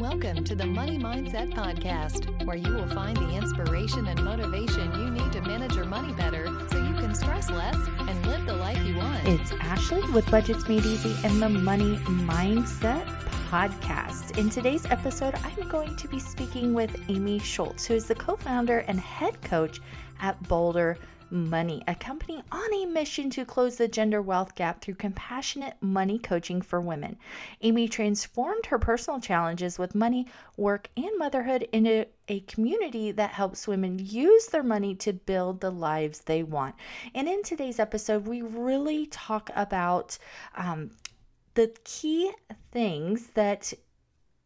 Welcome to the Money Mindset Podcast, where you will find the inspiration and motivation you need to manage your money better so you can stress less and live the life you want. It's Ashley with Budgets Made Easy and the Money Mindset Podcast. In today's episode, I'm going to be speaking with Amy Schultz, who is the co founder and head coach at Bolder Money, a company on a mission to close the gender wealth gap through compassionate money coaching for women. Amy transformed her personal challenges with money, work, and motherhood into a community that helps women use their money to build the lives they want. And in today's episode, we really talk about um, the key things that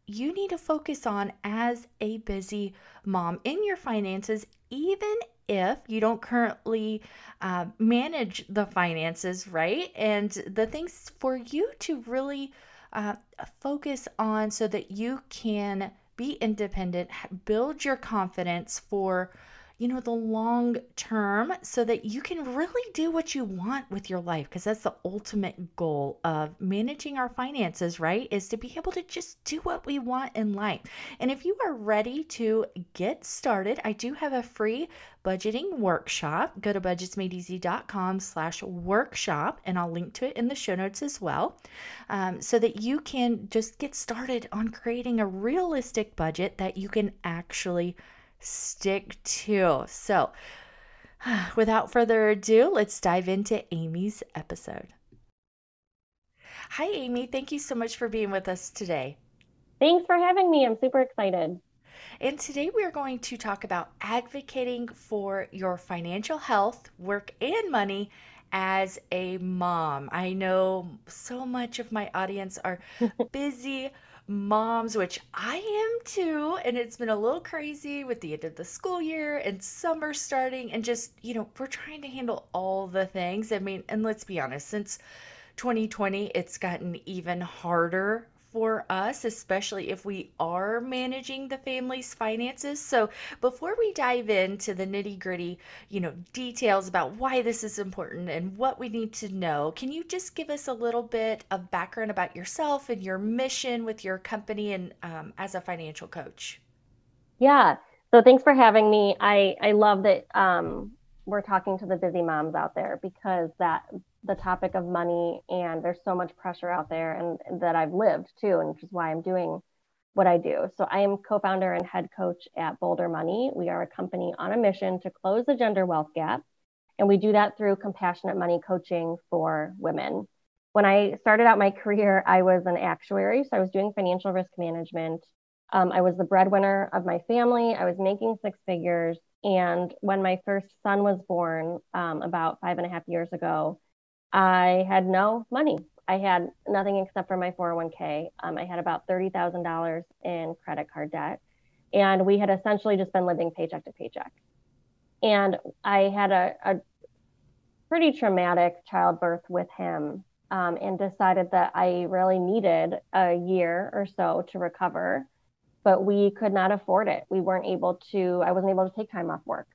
you need to focus on as a busy mom in your finances, even if you don't currently uh, manage the finances right? And the things for you to really uh, focus on so that you can be independent build your confidence for you know, the long term so that you can really do what you want with your life because that's the ultimate goal of managing our finances, right? Is to be able to just do what we want in life. And if you are ready to get started, I do have a free budgeting workshop. Go to budgetsmadeeasy.com slash workshop and I'll link to it in the show notes as well um, so that you can just get started on creating a realistic budget that you can actually stick to. So, without further ado, let's dive into Amy's episode. Hi, Amy. Thank you so much for being with us today. Thanks for having me. I'm super excited. And today we are going to talk about advocating for your financial health, work, and money as a mom. I know so much of my audience are busy moms, which I am too. And it's been a little crazy with the end of the school year and summer starting. And just, you know, we're trying to handle all the things. I mean, and let's be honest, since 2020, it's gotten even harder for us, especially if we are managing the family's finances. So, before we dive into the nitty gritty, you know, details about why this is important and what we need to know, can you just give us a little bit of background about yourself and your mission with your company and um, as a financial coach? Yeah. So, thanks for having me. I I love that um, we're talking to the busy moms out there because that the topic of money and there's so much pressure out there and that I've lived too and which is why I'm doing what I do. So I am co-founder and head coach at Bolder Money. We are a company on a mission to close the gender wealth gap and we do that through compassionate money coaching for women. When I started out my career, I was an actuary, so I was doing financial risk management. Um, I was the breadwinner of my family. I was making six figures. And when my first son was born um, about five and a half years ago, I had no money. I had nothing except for my 401k. Um, I had about $30,000 in credit card debt. And we had essentially just been living paycheck to paycheck. And I had a, a pretty traumatic childbirth with him um, and decided that I really needed a year or so to recover, but we could not afford it. We weren't able to, I wasn't able to take time off work.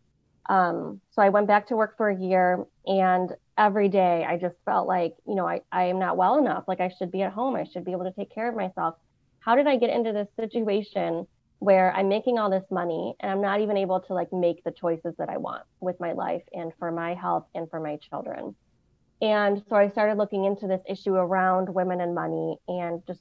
Um, so I went back to work for a year and every day I just felt like, you know, I, I am not well enough. Like I should be at home. I should be able to take care of myself. How did I get into this situation where I'm making all this money and I'm not even able to like make the choices that I want with my life and for my health and for my children? And so I started looking into this issue around women and money and just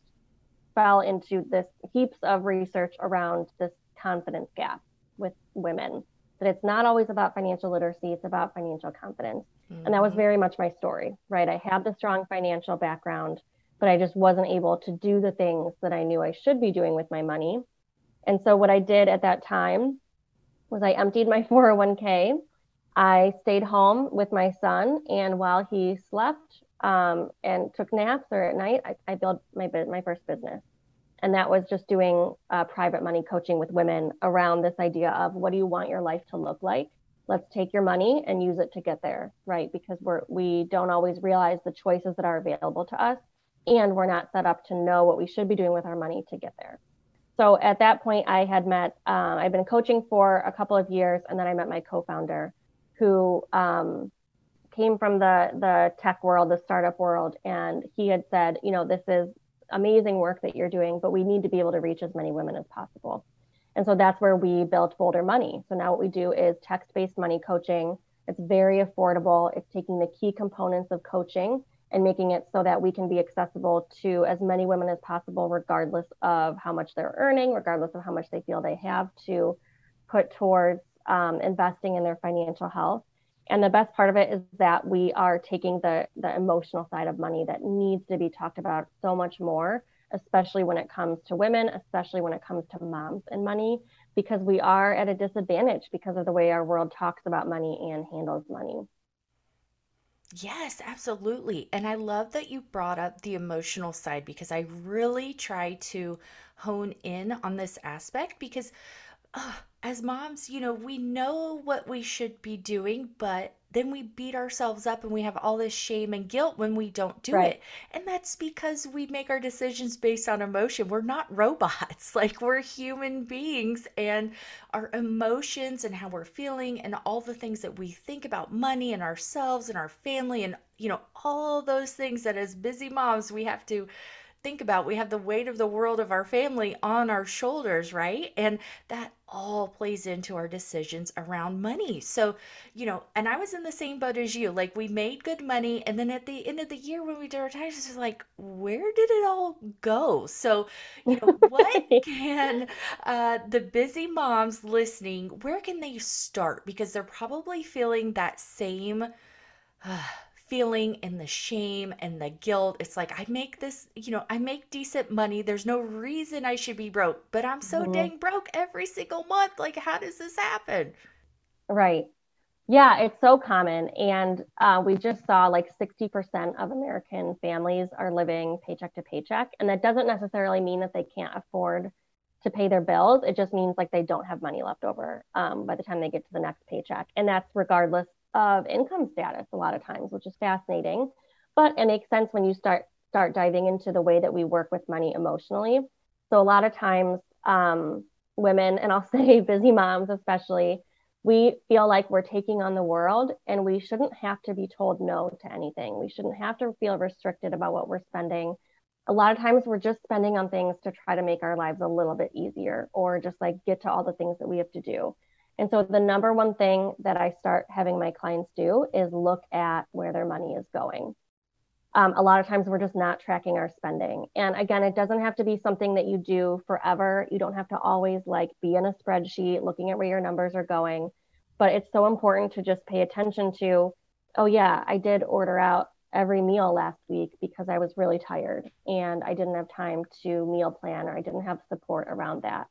fell into this heaps of research around this confidence gap with women that it's not always about financial literacy, it's about financial confidence. Mm-hmm. And that was mm-hmm. very much my story, right? I had the strong financial background, but I just wasn't able to do the things that I knew I should be doing with my money. And so what I did at that time was I emptied my 401k. I stayed home with my son, and while he slept um, and took naps or at night, I, I built my my first business and that was just doing uh, private money coaching with women around this idea of what do you want your life to look like? Let's take your money and use it to get there right? Because we're we don't always realize the choices that are available to us and we're not set up to know what we should be doing with our money to get there. So at that point i had met uh, i've been coaching for a couple of years and then i met my co-founder who um, came from the the tech world the startup world and he had said you know this is amazing work that you're doing, but we need to be able to reach as many women as possible. And so that's where we built Bolder Money. So now what we do is text based money coaching. It's very affordable. It's taking the key components of coaching and making it so that we can be accessible to as many women as possible, regardless of how much they're earning, regardless of how much they feel they have to put towards um, investing in their financial health. And the best part of it is that we are taking the, the emotional side of money that needs to be talked about so much more, especially when it comes to women, especially when it comes to moms and money, because we are at a disadvantage because of the way our world talks about money and handles money. Yes, absolutely. And I love that you brought up the emotional side because I really try to hone in on this aspect because uh, as moms, you know, we know what we should be doing, but then we beat ourselves up and we have all this shame and guilt when we don't do right. it. And that's because we make our decisions based on emotion. We're not robots. Like we're human beings and our emotions and how we're feeling and all the things that we think about money and ourselves and our family and you know all those things that as busy moms we have to think about we have the weight of the world of our family on our shoulders, right? And that all plays into our decisions around money. So, you know, and I was in the same boat as you. Like we made good money and then at the end of the year when we did our taxes, it's like, where did it all go? So, you know, what can uh the busy moms listening, where can they start? Because they're probably feeling that same uh, feeling and the shame and the guilt. It's like, I make this, you know, I make decent money. There's no reason I should be broke, but I'm so mm-hmm. dang broke every single month. Like, how does this happen? Right. Yeah, it's so common. And uh, we just saw like 60% of American families are living paycheck to paycheck. And that doesn't necessarily mean that they can't afford to pay their bills. It just means like they don't have money left over um, by the time they get to the next paycheck. And that's regardless of income status a lot of times, which is fascinating. But it makes sense when you start start diving into the way that we work with money emotionally. So a lot of times, um, women, and I'll say busy moms especially, we feel like we're taking on the world and we shouldn't have to be told no to anything. We shouldn't have to feel restricted about what we're spending. A lot of times we're just spending on things to try to make our lives a little bit easier or just like get to all the things that we have to do. And so the number one thing that I start having my clients do is look at where their money is going. Um, a lot of times we're just not tracking our spending. And again, it doesn't have to be something that you do forever. You don't have to always like be in a spreadsheet looking at where your numbers are going. But it's so important to just pay attention to, oh, yeah, I did order out every meal last week because I was really tired and I didn't have time to meal plan or I didn't have support around that.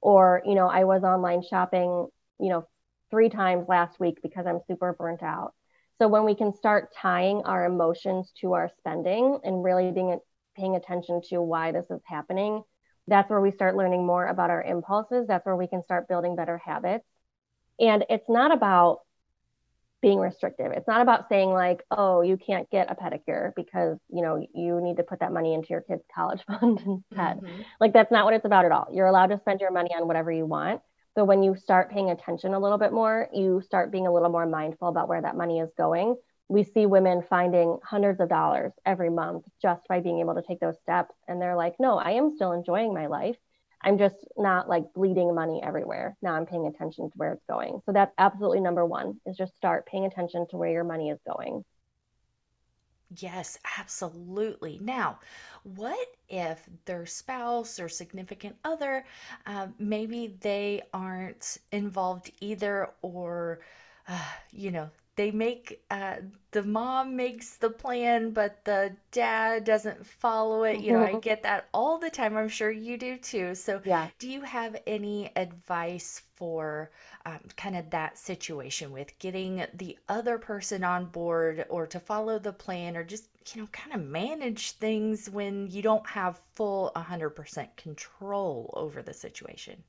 Or, you know, I was online shopping you know, three times last week because I'm super burnt out. So when we can start tying our emotions to our spending and really being paying attention to why this is happening, that's where we start learning more about our impulses. That's where we can start building better habits. And it's not about being restrictive. It's not about saying like, oh, you can't get a pedicure because, you know, you need to put that money into your kid's college fund instead. Mm-hmm. Like that's not what it's about at all. You're allowed to spend your money on whatever you want. So when you start paying attention a little bit more, you start being a little more mindful about where that money is going. We see women finding hundreds of dollars every month just by being able to take those steps. And they're like, no, I am still enjoying my life. I'm just not like bleeding money everywhere. Now I'm paying attention to where it's going. So that's absolutely number one is just start paying attention to where your money is going. Yes, absolutely. Now, what if their spouse or significant other, uh, maybe they aren't involved either, or, uh, you know, they make uh, the mom makes the plan but the dad doesn't follow it. You know i mm-hmm. get that all the time. I'm sure you do too. So yeah. do you have any advice for um, kind of that situation with getting the other person on board or to follow the plan or just you know kind of manage things when you don't have full 100% control over the situation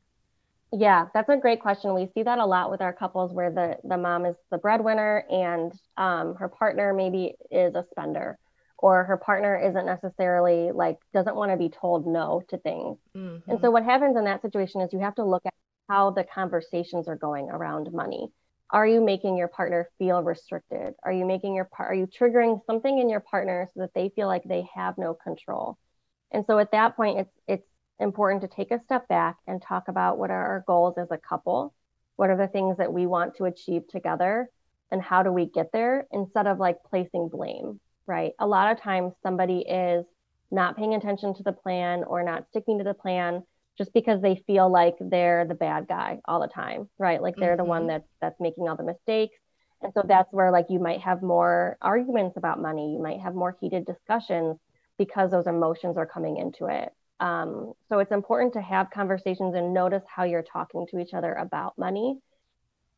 yeah, that's a great question. We see that a lot with our couples where the the mom is the breadwinner and um, her partner maybe is a spender, or her partner isn't necessarily like doesn't want to be told no to things. Mm-hmm. And so what happens in that situation is you have to look at how the conversations are going around money. Are you making your partner feel restricted? Are you making your part? Are you triggering something in your partner so that they feel like they have no control? And so at that point, it's it's important to take a step back and talk about what are our goals as a couple, what are the things that we want to achieve together, and how do we get there instead of like placing blame, right? A lot of times somebody is not paying attention to the plan or not sticking to the plan just because they feel like they're the bad guy all the time, right? Like they're mm-hmm. the one mm-hmm. that's that's making all the mistakes. And so that's where like you might have more arguments about money, you might have more heated discussions because those emotions are coming into it. Um, so it's important to have conversations and notice how you're talking to each other about money.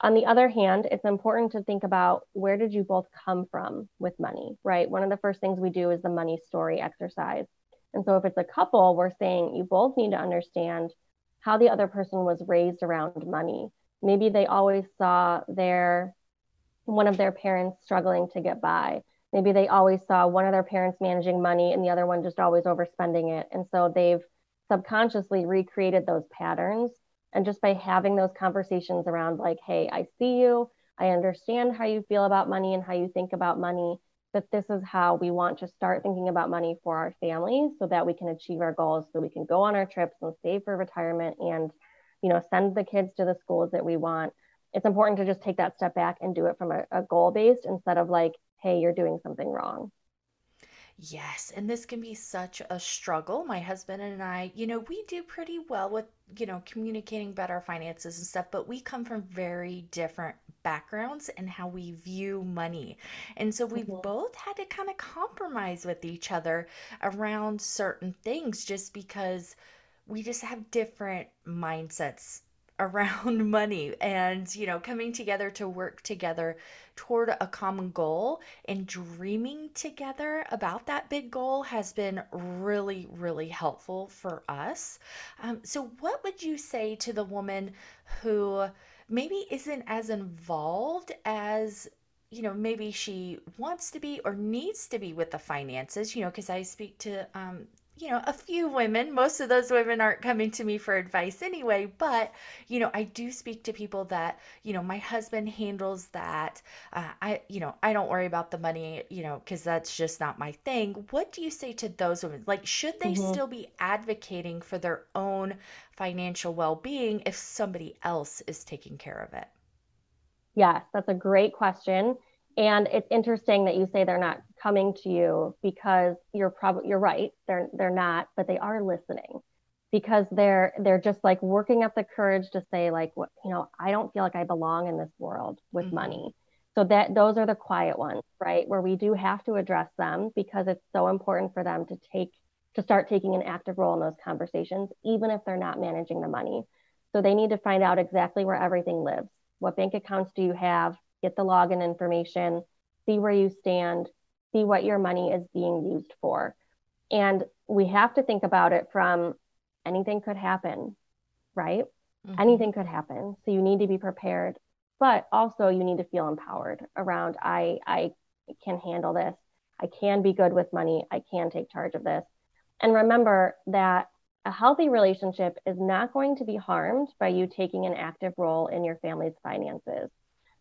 On the other hand, it's important to think about where did you both come from with money, right? One of the first things we do is the money story exercise. And so if it's a couple, we're saying you both need to understand how the other person was raised around money. Maybe they always saw their one of their parents struggling to get by. Maybe they always saw one of their parents managing money and the other one just always overspending it. And so they've subconsciously recreated those patterns. And just by having those conversations around, like, hey, I see you, I understand how you feel about money and how you think about money, but this is how we want to start thinking about money for our families so that we can achieve our goals so we can go on our trips and save for retirement and you know send the kids to the schools that we want it's important to just take that step back and do it from a, a goal based instead of like hey you're doing something wrong Yes, and this can be such a struggle. My husband and I, you know, we do pretty well with, you know, communicating better finances and stuff, but we come from very different backgrounds and how we view money. And so we've mm-hmm. both had to kind of compromise with each other around certain things just because we just have different mindsets around money and you know coming together to work together toward a common goal and dreaming together about that big goal has been really really helpful for us. Um, so what would you say to the woman who maybe isn't as involved as you know maybe she wants to be or needs to be with the finances? You know because i speak to um, you know, a few women. Most of those women aren't coming to me for advice anyway, but, you know, I do speak to people that, you know, my husband handles that. Uh, I, you know, I don't worry about the money, you know, because that's just not my thing. What do you say to those women? Like, should they mm-hmm. still be advocating for their own financial well being if somebody else is taking care of it? Yes, that's a great question. And it's interesting that you say they're not coming to you because you're probably you're right. They're they're not, but they are listening because they're they're just like working up the courage to say like what you know, I don't feel like I belong in this world with mm-hmm. money. So that those are the quiet ones, right? Where we do have to address them because it's so important for them to take to start taking an active role in those conversations, even if they're not managing the money. So they need to find out exactly where everything lives. What bank accounts do you have? get the login information, see where you stand, see what your money is being used for. And we have to think about it from anything could happen, right? Mm-hmm. Anything could happen. So you need to be prepared, but also you need to feel empowered around I I can handle this. I can be good with money. I can take charge of this. And remember that a healthy relationship is not going to be harmed by you taking an active role in your family's finances.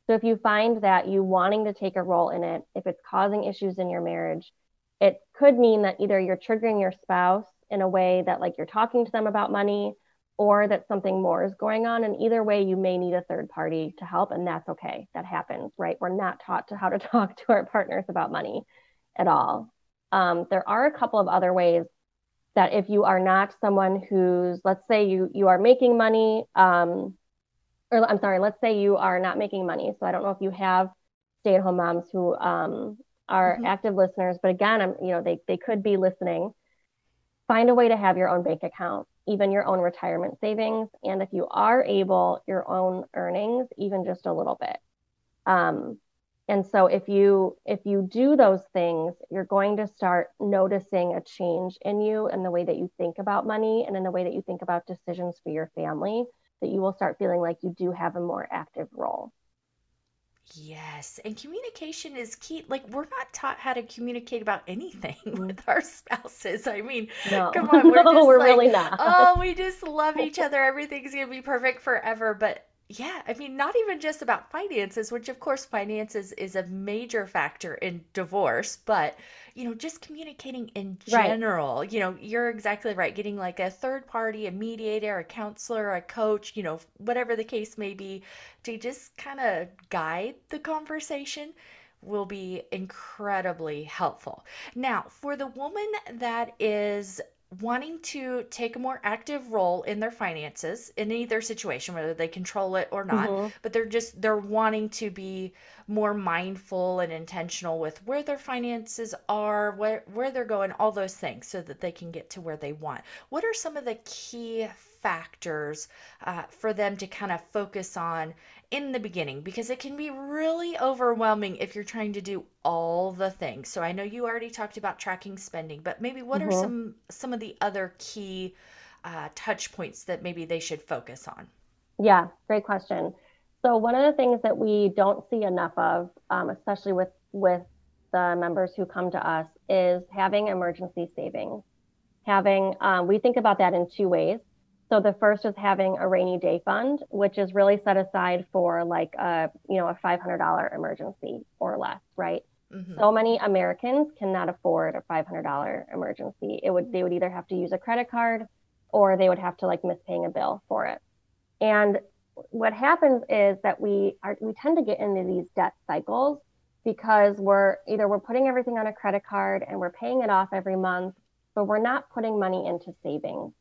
So if you find that you wanting to take a role in it, if it's causing issues in your marriage, it could mean that either you're triggering your spouse in a way that like you're talking to them about money or that something more is going on. And either way, you may need a third party to help. And that's okay. That happens, right? We're not taught to how to talk to our partners about money at all. Um, there are a couple of other ways that if you are not someone who's, let's say you you are making money, um, or I'm sorry, let's say you are not making money. So I don't know if you have stay at home moms who um, are mm-hmm. active listeners, but again, I'm, you know, they, they could be listening. Find a way to have your own bank account, even your own retirement savings. And if you are able, your own earnings, even just a little bit. Um, and so if you if you do those things you're going to start noticing a change in you and the way that you think about money and in the way that you think about decisions for your family that you will start feeling like you do have a more active role. Yes, and communication is key. Like we're not taught how to communicate about anything mm-hmm. with our spouses. I mean, no. come on, we're, no, we're like, really not. Oh, we just love each other. Everything's gonna be perfect forever. But yeah, I mean, not even just about finances, which of course finances is a major factor in divorce, but you know, just communicating in Right. general. You know, you're exactly right. Getting like a third party, a mediator, a counselor, a coach, you know, whatever the case may be, to just kind of guide the conversation will be incredibly helpful. Now, for the woman that is wanting to take a more active role in their finances in either situation whether they control it or not hmm but they're just they're wanting to be more mindful and intentional with where their finances are where where they're going all those things so that they can get to where they want. What are some of the key factors uh, for them to kind of focus on in the beginning because it can be really overwhelming if you're trying to do all the things. So I know you already talked about tracking spending, but maybe what are hmm some some of the other key uh, touch points that maybe they should focus on? Yeah, great question. So one of the things that we don't see enough of, um, especially with with the members who come to us, is having emergency savings. Having, um, we think about that in two ways. So the first is having a rainy day fund, which is really set aside for like a, you know, a $500 emergency or less, right? hmm So many Americans cannot afford a $500 emergency. It would, they would either have to use a credit card or they would have to like miss paying a bill for it. And what happens is that we are we tend to get into these debt cycles because we're either we're putting everything on a credit card and we're paying it off every month, but we're not putting money into savings.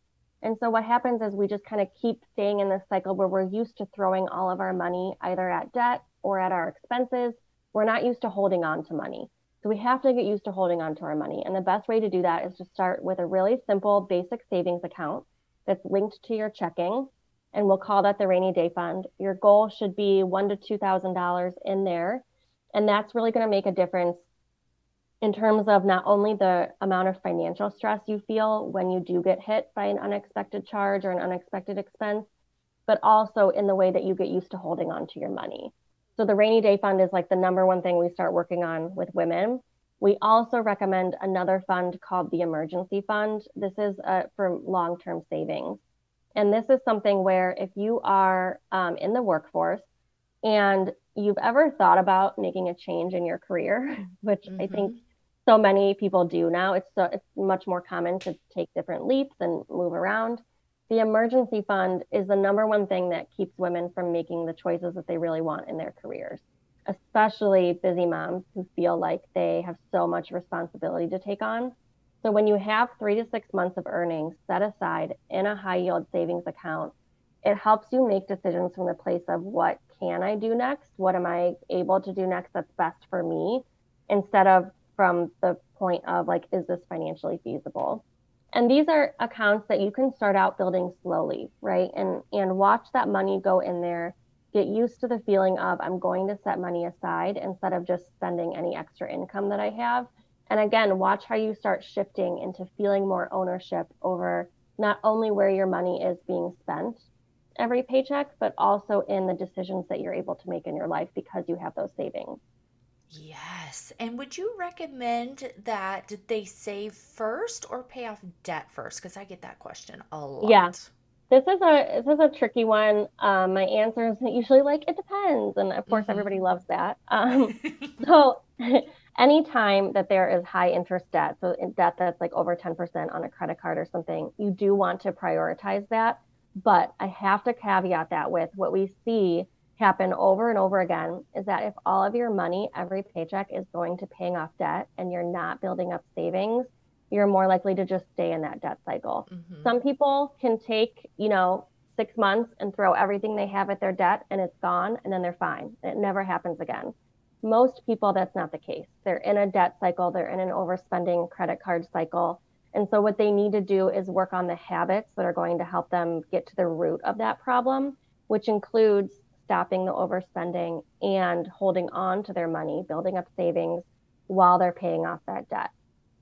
And so what happens is we just kind of keep staying in this cycle where we're used to throwing all of our money either at debt or at our expenses. We're not used to holding on to money. So we have to get used to holding on to our money. And the best way to do that is to start with a really simple basic savings account that's linked to your checking and we'll call that the rainy day fund. Your goal should be one to two thousand dollars in there, and that's really going to make a difference in terms of not only the amount of financial stress you feel when you do get hit by an unexpected charge or an unexpected expense, but also in the way that you get used to holding on to your money. So the rainy day fund is like the number one thing we start working on with women. We also recommend another fund called the emergency fund. This is uh, for long-term savings. And this is something where if you are um, in the workforce and you've ever thought about making a change in your career, which I think hmm so many people do now, it's so it's much more common to take different leaps and move around. The emergency fund is the number one thing that keeps women from making the choices that they really want in their careers, especially busy moms who feel like they have so much responsibility to take on. So when you have three to six months of earnings set aside in a high yield savings account, it helps you make decisions from the place of what can I do next? What am I able to do next that's best for me? Instead of from the point of like, is this financially feasible? And these are accounts that you can start out building slowly, right? And and watch that money go in there. Get used to the feeling of I'm going to set money aside instead of just spending any extra income that I have. And again, watch how you start shifting into feeling more ownership over not only where your money is being spent every paycheck, but also in the decisions that you're able to make in your life because you have those savings. Yes. And would you recommend that they save first or pay off debt first? Because I get that question a Yeah, lot. this is a this is a tricky one. Um, my answer is usually like it depends, and of course hmm everybody loves that. Um, so anytime that there is high interest debt, so debt that's like over 10% on a credit card or something, you do want to prioritize that. But I have to caveat that with what we see happen over and over again is that if all of your money every paycheck is going to paying off debt and you're not building up savings, you're more likely to just stay in that debt cycle. hmm Some people can take, you know, six months and throw everything they have at their debt and it's gone and then they're fine. It never happens again. Most people, that's not the case. They're in a debt cycle, they're in an overspending credit card cycle. And so, what they need to do is work on the habits that are going to help them get to the root of that problem, which includes stopping the overspending and holding on to their money, building up savings while they're paying off that debt.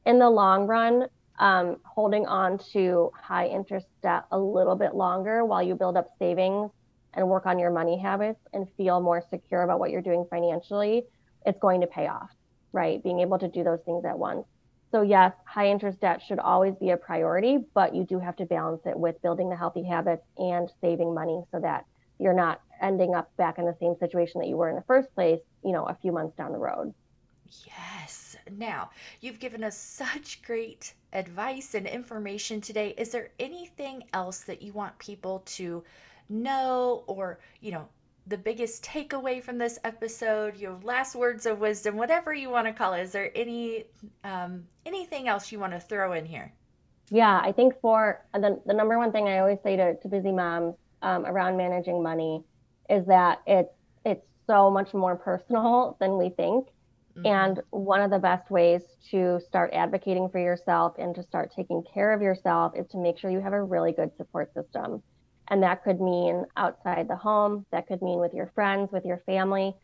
In the long run, um, holding on to high interest debt a little bit longer while you build up savings and work on your money habits and feel more secure about what you're doing financially, it's going to pay off, right? Being able to do those things at once. So, yes, high interest debt should always be a priority, but you do have to balance it with building the healthy habits and saving money so that you're not ending up back in the same situation that you were in the first place, you know, a few months down the road. Yes. Now, you've given us such great advice and information today. Is there anything else that you want people to know or, you know, the biggest takeaway from this episode, your last words of wisdom, whatever you want to call it. Is there any um, anything else you want to throw in here? Yeah, I think for the, the number one thing I always say to, to busy moms um, around managing money is that it's it's so much more personal than we think. Mm-hmm. And one of the best ways to start advocating for yourself and to start taking care of yourself is to make sure you have a really good support system. And that could mean outside the home, that could mean with your friends, with your family.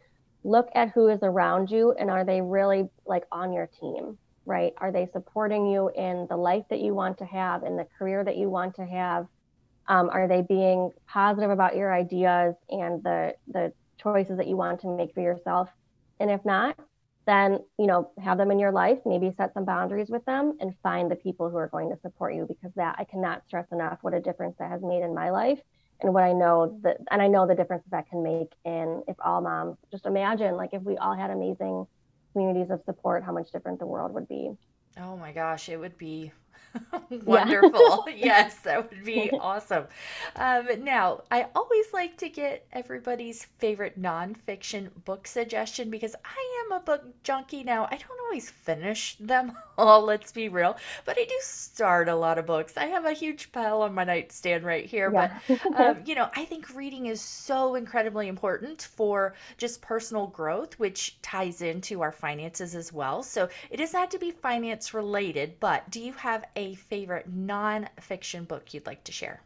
Look at who is around you and are they really like on your team, right? Are they supporting you in the life that you want to have, in the career that you want to have? Um, are they being positive about your ideas and the the choices that you want to make for yourself? And if not, then you know have them in your life maybe set some boundaries with them and find the people who are going to support you because that i cannot stress enough what a difference that has made in my life and what i know that and i know the difference that can make in if all moms just imagine like if we all had amazing communities of support how much different the world would be oh my gosh it would be Wonderful. yes, that would be awesome. Um, now, I always like to get everybody's favorite nonfiction book suggestion because I am a book junkie now. I don't always finish them all, let's be real, but I do start a lot of books. I have a huge pile on my nightstand right here. Yeah. But, um, you know, I think reading is so incredibly important for just personal growth, which ties into our finances as well. So it doesn't have to be finance related, but do you have a favorite nonfiction book you'd like to share?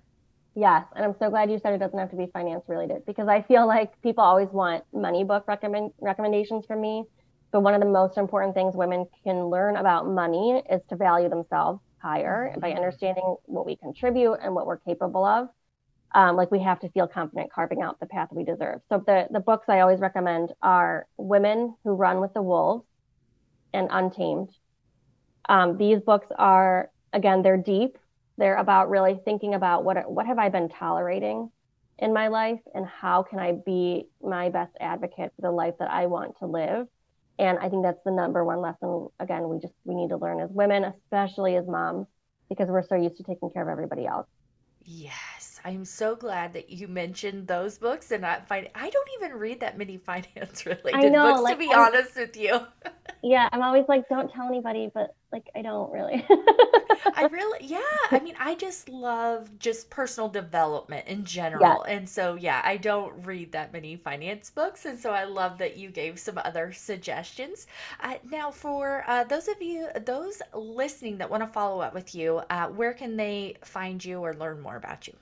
Yes, and I'm so glad you said it doesn't have to be finance related because I feel like people always want money book recommend recommendations from me. But one of the most important things women can learn about money is to value themselves higher mm-hmm. by understanding what we contribute and what we're capable of. Um, like we have to feel confident carving out the path we deserve. So the the books I always recommend are Women Who Run with the Wolves and Untamed. Um, these books are again, they're deep. They're about really thinking about what what have I been tolerating in my life and how can I be my best advocate for the life that I want to live. And I think that's the number one lesson again we just we need to learn as women, especially as moms, because we're so used to taking care of everybody else. Yes, I'm so glad that you mentioned those books and not find I don't even read that many finance related know, books like, to be I'm, honest with you. yeah, I'm always like don't tell anybody, but like I don't really. I really, yeah. I mean, I just love just personal development in general. And so, yeah, I don't read that many finance books. And so I love that you gave some other suggestions. Uh, now, for uh, those of you, those listening that want to follow up with you, uh, where can they find you or learn more about you?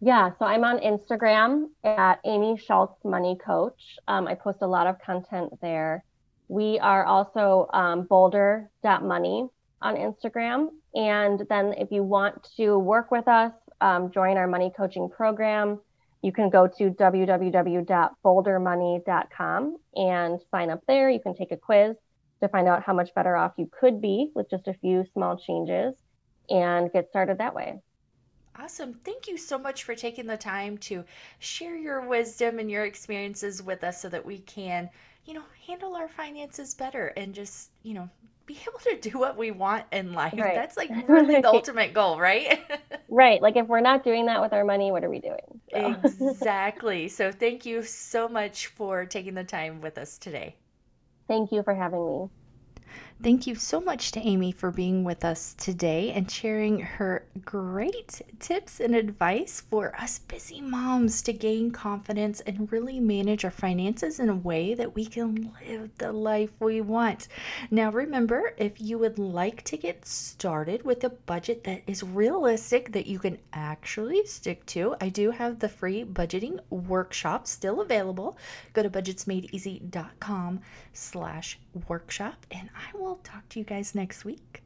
Yeah, so I'm on Instagram at Amy Schultz Money Coach. Um, I post a lot of content there. We are also um, bolder.money on Instagram. And then if you want to work with us, um, join our money coaching program, you can go to www.boldermoney.com and sign up there. You can take a quiz to find out how much better off you could be with just a few small changes and get started that way. Awesome. Thank you so much for taking the time to share your wisdom and your experiences with us so that we can, you know, handle our finances better and just, you know, be able to do what we want in life. Right. That's like really the ultimate goal, right? right. Like if we're not doing that with our money, what are we doing? So. exactly. So thank you so much for taking the time with us today. Thank you for having me. Thank you so much to Amy for being with us today and sharing her great tips and advice for us busy moms to gain confidence and really manage our finances in a way that we can live the life we want. Now, remember, if you would like to get started with a budget that is realistic that you can actually stick to, I do have the free budgeting workshop still available. Go to budgetsmadeeasy.com slash workshop and I will talk to you guys next week.